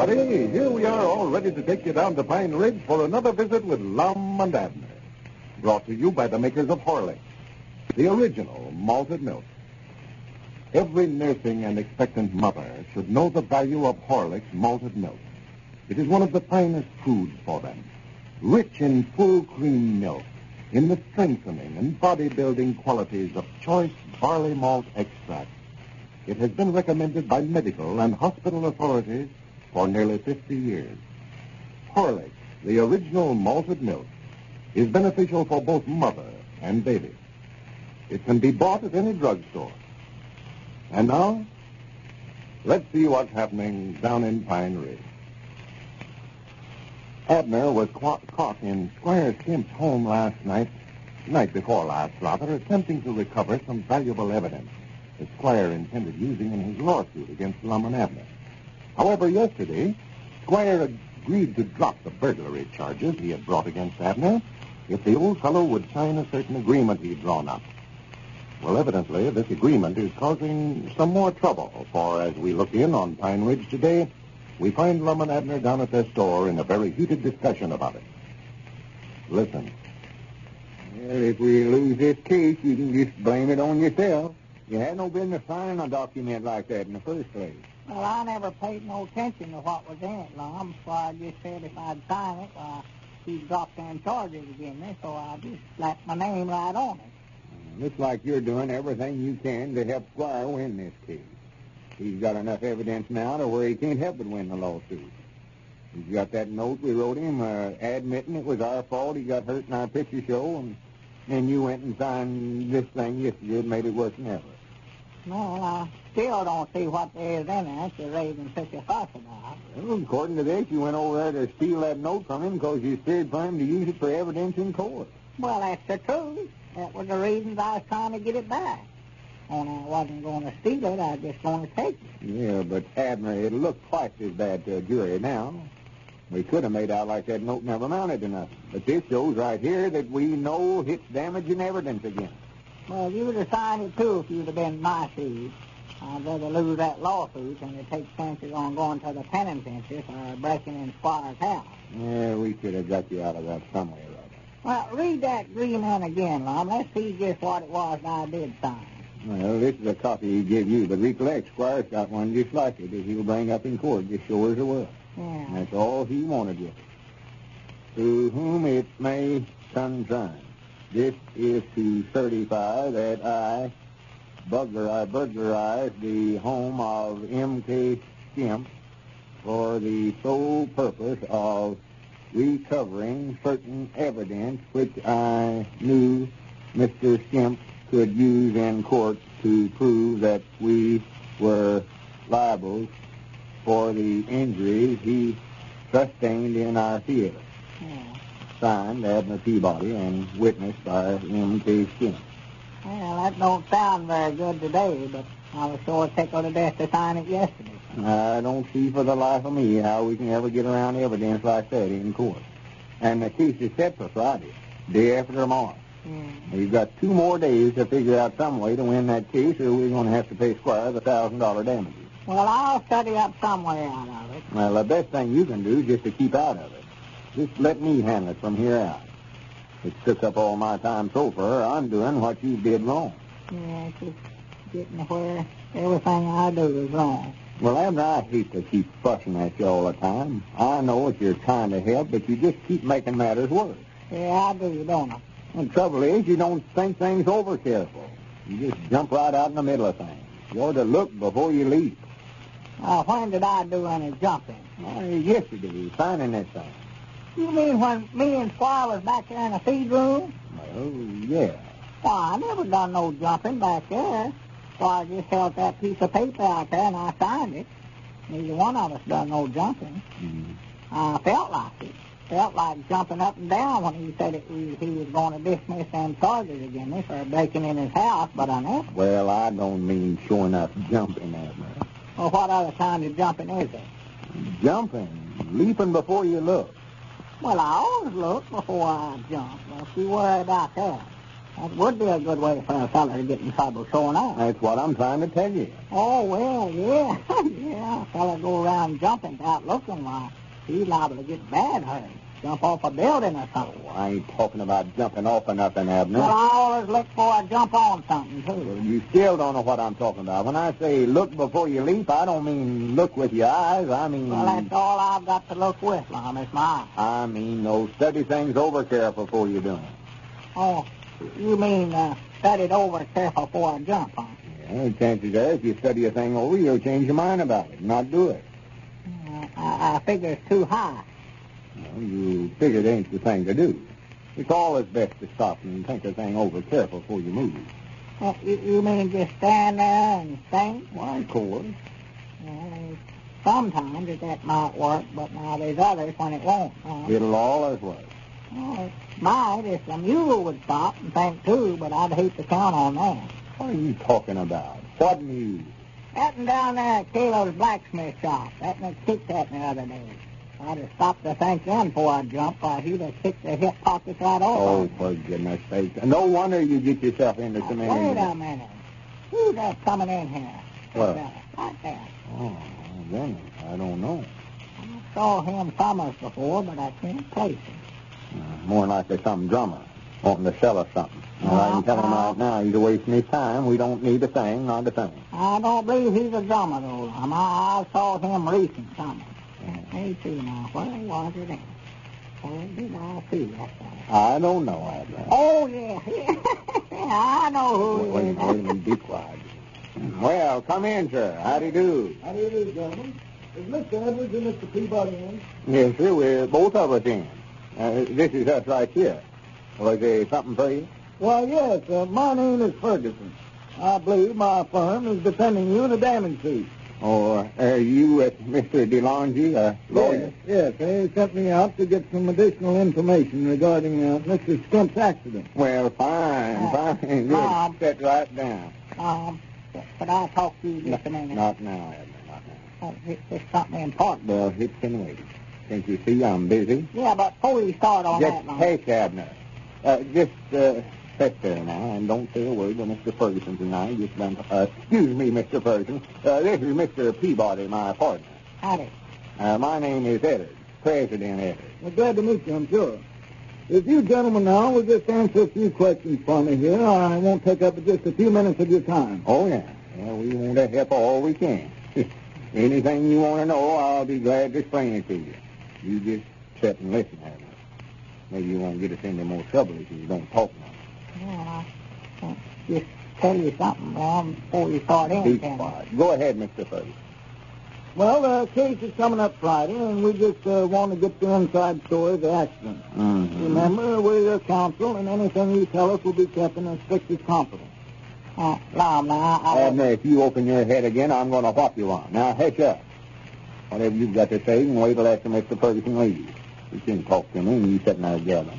Everybody. Here we are all ready to take you down to Pine Ridge for another visit with Lum and Abner. Brought to you by the makers of Horlicks, the original malted milk. Every nursing and expectant mother should know the value of Horlicks malted milk. It is one of the finest foods for them. Rich in full cream milk, in the strengthening and bodybuilding qualities of choice barley malt extract. It has been recommended by medical and hospital authorities for nearly 50 years. Horlicks, the original malted milk, is beneficial for both mother and baby. It can be bought at any drugstore. And now, let's see what's happening down in Pine Ridge. Abner was ca- caught in Squire Skimp's home last night, night before last, rather, attempting to recover some valuable evidence that Squire intended using in his lawsuit against Lum and Abner. However, yesterday, Squire agreed to drop the burglary charges he had brought against Abner if the old fellow would sign a certain agreement he'd drawn up. Well, evidently, this agreement is causing some more trouble, for as we look in on Pine Ridge today, we find Lum and Abner down at their store in a very heated discussion about it. Listen. Well, if we lose this case, you can just blame it on yourself. You had no business signing a document like that in the first place. Well, I never paid no attention to what was in it, Lum, so I just said if I'd sign it, why, he'd drop them charges again me, so I just slapped my name right on it. Looks like you're doing everything you can to help Squire win this case. He's got enough evidence now to where he can't help but win the lawsuit. He's got that note we wrote him uh, admitting it was our fault he got hurt in our picture show, and then you went and signed this thing yesterday and made it worse than ever. Well, I still don't see what there is in it you're raising such a fuss about. Well, according to this, you went over there to steal that note from him because you feared for him to use it for evidence in court. Well, that's the truth. That was the reason I was trying to get it back. Only I wasn't going to steal it, I was just going to take it. Yeah, but Abner, it'll look twice as bad to a jury now. We could have made out like that note never amounted to nothing. But this shows right here that we know it's damaging evidence again. Well, you'd have signed it too if you'd have been my shoes. I'd rather lose that lawsuit than to take chances on going to the penitentiary for breaking in Squire's house. Yeah, we could have got you out of that somewhere, Robert. Well, read that green agreement again, Lum. Let's see just what it was I did sign. Well, this is a copy he gave you, but recollect, Squire's got one just like it that he'll bring up in court, just sure as it will. Yeah. That's all he wanted you. To whom it may concern, this is to certify that I, I burglarized the home of M.K. Skimp for the sole purpose of recovering certain evidence which I knew Mr. Skimp could use in court to prove that we were liable for the injuries he sustained in our theater. Yeah. Signed, Abner Peabody, and witnessed by M.K. Skimp. Well, that don't sound very good today, but I was sure tickled to death to sign it yesterday. I don't see for the life of me how we can ever get around evidence like that in court. And the case is set for Friday, day after tomorrow. Yeah. We've got two more days to figure out some way to win that case, or we're going to have to pay Squire the thousand dollar damages. Well, I'll study up some way out of it. Well, the best thing you can do is just to keep out of it. Just let me handle it from here out. It took up all my time so far. I'm doing what you did wrong. Yeah, it's just getting where everything I do is wrong. Well, Abner, I hate to keep fussing at you all the time. I know that you're trying to help, but you just keep making matters worse. Yeah, I do, don't I? The trouble is, you don't think things over careful. You just jump right out in the middle of things. You ought to look before you leap. Uh, when did I do any jumping? Well, yesterday, signing this thing. You mean when me and Squire was back there in the feed room? Oh, yeah. Why, I never done no jumping back there. Squire just held that piece of paper out there and I signed it. Neither one of us done no jumping. Mhm. I felt like it. Felt like jumping up and down when he said it, he, he was going to dismiss them charges against me for breaking in his house, but I never. Well, I don't mean sure enough jumping, Abner. Well, what other kind of jumping is it? Jumping, leaping before you look. Well, I always look before I jump. Don't you worry about that. That would be a good way for a fellow to get in trouble showing up. That's what I'm trying to tell you. Oh, well, yeah. yeah, a fellow go around jumping without looking like he's liable to get bad hurt. Jump off a building or something. Oh, I ain't talking about jumping off or nothing, Abner. Well, I always look for a jump on something, too. You still don't know what I'm talking about. When I say look before you leap, I don't mean look with your eyes. I mean... Well, that's all I've got to look with, Lum, is my eyes. I mean, those study things over careful before you do them. Oh, you mean uh, studied over careful before I jump, huh? Yeah, chances are if you study a thing over, you'll change your mind about it, and not do it. Uh, I, I figure it's too high. Well, you figure it ain't the thing to do. It's always best to stop and think a thing over careful before you move. Uh, you, you mean just stand there and think? Why, of course. Well, sometimes that, that might work, but now there's others when it won't. Uh, It'll always work. well, it might if the mule would stop and think too, but I'd hate to count on that. What are you talking about? What mule? That one down there at Calo's blacksmith shop, that one kicked at me the other day. I'd have stopped to thank then before I jumped, or he'd have kicked the hip pockets right off. Oh, for goodness sake. No wonder you get yourself into so many... Wait a minute. Who's that coming in here? What? Right there, Oh, goodness, I don't know. I saw him summers before, but I can't place him. Uh, more likely some drummer wanting to sell us something. Well, I can tell him Uh-huh. right now he's wasting his time. We don't need a thing, not a thing. I don't believe he's a drummer, though. I, I saw him recent summer. Let me see now. Where was it at? Where did I see that? I don't know, Abner. Oh, yeah. I know who Wait, he wait, wait a is. minute, be quiet. Well, come in, sir. How do. You do? How do you do, gentlemen? Is Mr. Edwards and Mr. Peabody in? Yes, sir, we're both of us in. Uh, this is us right here. Was there something for you? Well, yes. Uh, my name is Ferguson. I believe my firm is defending you in a damage suit. Or are you with Mr. DeLonge, a lawyer? Yes, yes. They sent me out to get some additional information regarding uh, Mr. Stump's accident. Well, fine, Uh, fine. Good. Sit right down. Um, could I'll talk to you just a minute? Not now, Abner, not now. Oh, it- it's something important. Well, it can wait. Can't you see I'm busy? Yeah, but before we start on Just that, Lum, take Abner. Uh, just uh, sit there now and don't say a word to Mr. Ferguson tonight. Just done, uh, excuse me, Mr. Ferguson. Uh, this is Mr. Peabody, my partner. howdy. Uh, my name is Eddard, President Eddard. Well, glad to meet you, I'm sure. If you gentlemen now will just answer a few questions for me here, I won't take up just a few minutes of your time. Oh, yeah. Yeah, we want to help all we can. Anything you want to know, I'll be glad to explain it to you. You just sit and listen, Abner. Maybe you won't get us into more trouble if you don't talk much. Yeah, I just tell you something, Lum, before you start in. Go ahead, Mr. Ferguson. Well, the case is coming up Friday, and we just uh, want to get the inside story of the accident. Mm-hmm. Remember, we're your counsel, and anything you tell us will be kept in the strictest confidence. Uh, Lum, now, I... Abner, if you open your head again, I'm going to whop you on. Now, hush up. Whatever you've got to say, and wait till after Mr. Ferguson leaves. You can't talk to me, and you sitting there together.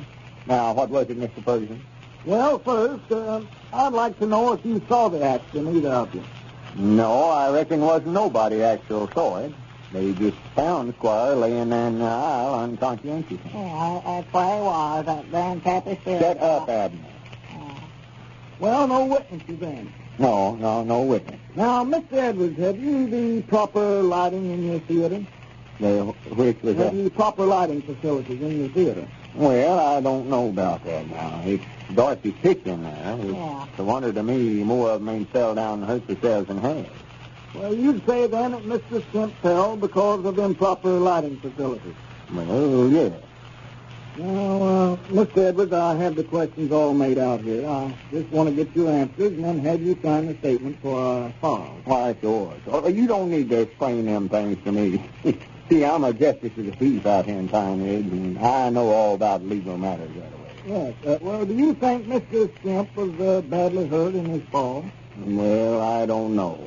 Now, what was it, Mr. Ferguson? Well, first, uh, I'd like to know if you saw the action, either of you. No, I reckon wasn't nobody actual saw it. They just found Squire laying there in the aisle unconscientious. Yeah, that's where he was, that grand tapestry. Shut up, Abner. Uh, Well, no witnesses then. No, no, no witness. Now, Mr. Edwards, have you the proper lighting in your theater? The, which was Have that? you proper lighting facilities in your theater? Well, I don't know about that now. It's Dorothy's kitchen there. It's Yeah. a wonder to me more of them ain't fell down and hurt themselves than hers. Well, you'd say then that Mr. Skimp fell because of improper lighting facilities. Well, yeah. Now, uh, Mr. Edwards, I have the questions all made out here. I just want to get your answers and then have you sign the statement for our file. Why, it's yours. Oh, you don't need to explain them things to me. See, I'm a justice of the peace out here in Pine Ridge, and I know all about legal matters right away. Yes. Uh, well, do you think Mr. Skimp was uh, badly hurt in his fall? Well, I don't know.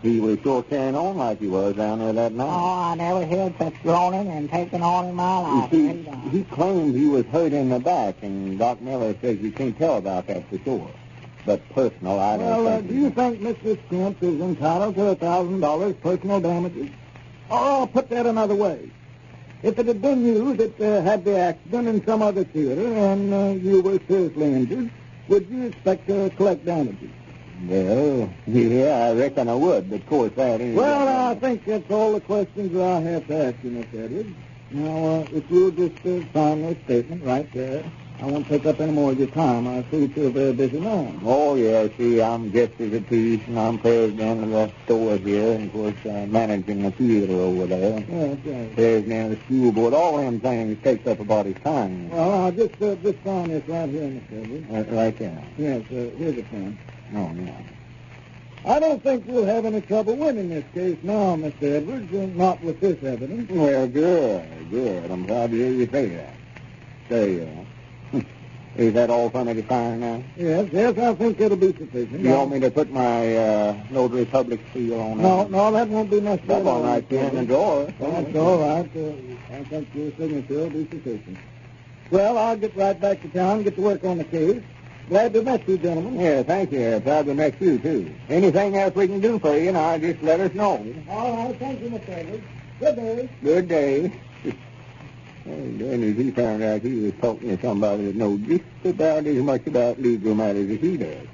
He was sure carrying on like he was down there that night. oh. I never heard such groaning and taking on in my You life. see, He he claimed he was hurt in the back, and Doc Miller says you can't tell about that for sure. But personal, I don't Well, uh, do you think Mr. Skimp is entitled to a thousand dollars personal damages? I'll put that another way. If it had been you that uh, had the accident in some other theater and uh, you were seriously injured, would you expect to collect damages? Well, yeah, I reckon I would, but of course that ain't... Well, I think that's all the questions I have to ask you, Miss Edwards. Now, uh, if you'll just uh, sign this statement right there, I won't take up any more of your time. I see you're a very busy man. Oh, yeah, see, I'm of Peace, and I'm president of the store here, and, of course, uh, managing the theater over there. Yes, yes. President of the school board. All them things takes up about his time. Well, I'll just, uh, just sign this right here, Miss Edwards. Uh, right there. Yes, uh, here's a pen. No, no. I don't think we'll have any trouble winning this case now, Mr. Edwards, uh, not with this evidence. Well, good, good. I'm glad to hear you say that. Say, uh, is that all for me to sign now? Yes, yes, I think it'll be sufficient. You want me to put my uh, notary public seal on it? No, no, that won't be necessary. That's all right, Ken, in the drawer. That's all right. Uh, I think your signature will be sufficient. Well, I'll get right back to town and get to work on the case. Glad to have met you, gentlemen. Yeah, thank you. Glad to meet you, too. Anything else we can do for you, now, just let us know. All right, thank you, Mr. Edwards. Good day. Good day. And then as he found out he was talking to somebody that knows just about as much about legal matters as he does.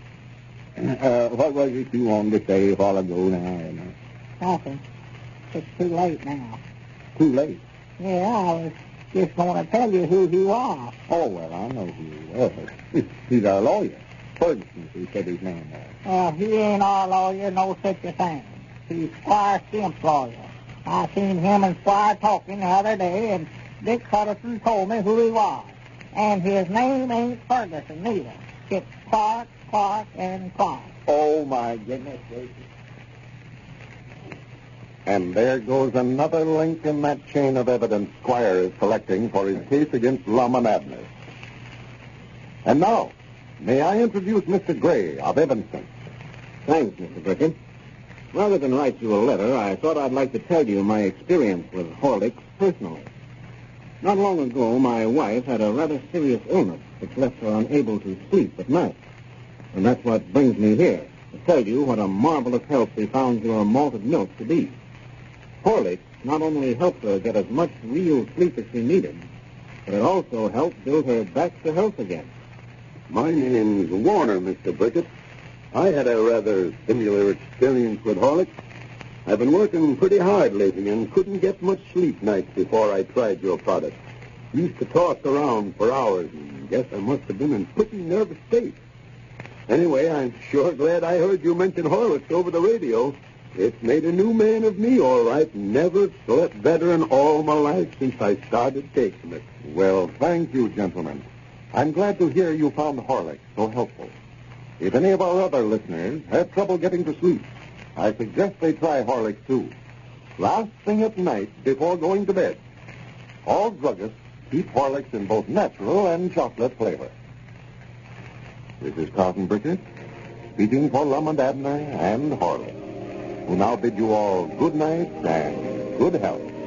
Uh, what was it you wanted to say a while ago now? Nothing. It's too late now. Too late. Yeah, I was just going to tell you who he was. Oh, well, I know who he was. He's our lawyer. Ferguson, he said his name was. Well, he ain't our lawyer, no such a thing. He's Squire Skimp's lawyer. I seen him and Squire talking the other day, and Dick Huddleston told me who he was. And his name ain't Ferguson neither. It's Clark, Clark, and Clark. Oh, my goodness gracious. And there goes another link in that chain of evidence Squire is collecting for his case against Lum and Abner. And now, may I introduce Mr. Gray of Evanston? Thanks, Mr. Brickett. Rather than write you a letter, I thought I'd like to tell you my experience with Horlicks personally. Not long ago, my wife had a rather serious illness which left her unable to sleep at night. And that's what brings me here, to tell you what a marvelous help we found your malted milk to be. Horlicks not only helped her get as much real sleep as she needed, but it also helped build her back to health again. My name's Warner, Mr. Brickett. I had a rather similar experience with Horlicks. I've been working pretty hard lately and couldn't get much sleep nights before I tried your product. Used to toss around for hours and guess I must have been in pretty nervous state. Anyway, I'm sure glad I heard you mention Horlicks over the radio. It's made a new man of me, all right. Never slept better in all my life since I started taking it. Well, thank you, gentlemen. I'm glad to hear you found Horlicks so helpful. If any of our other listeners have trouble getting to sleep, I suggest they try Horlicks too. Last thing at night before going to bed. All druggists keep Horlicks in both natural and chocolate flavor. This is Carlton Brickett, speaking for Lum and Abner and Horlicks, who now bid you all good night and good health.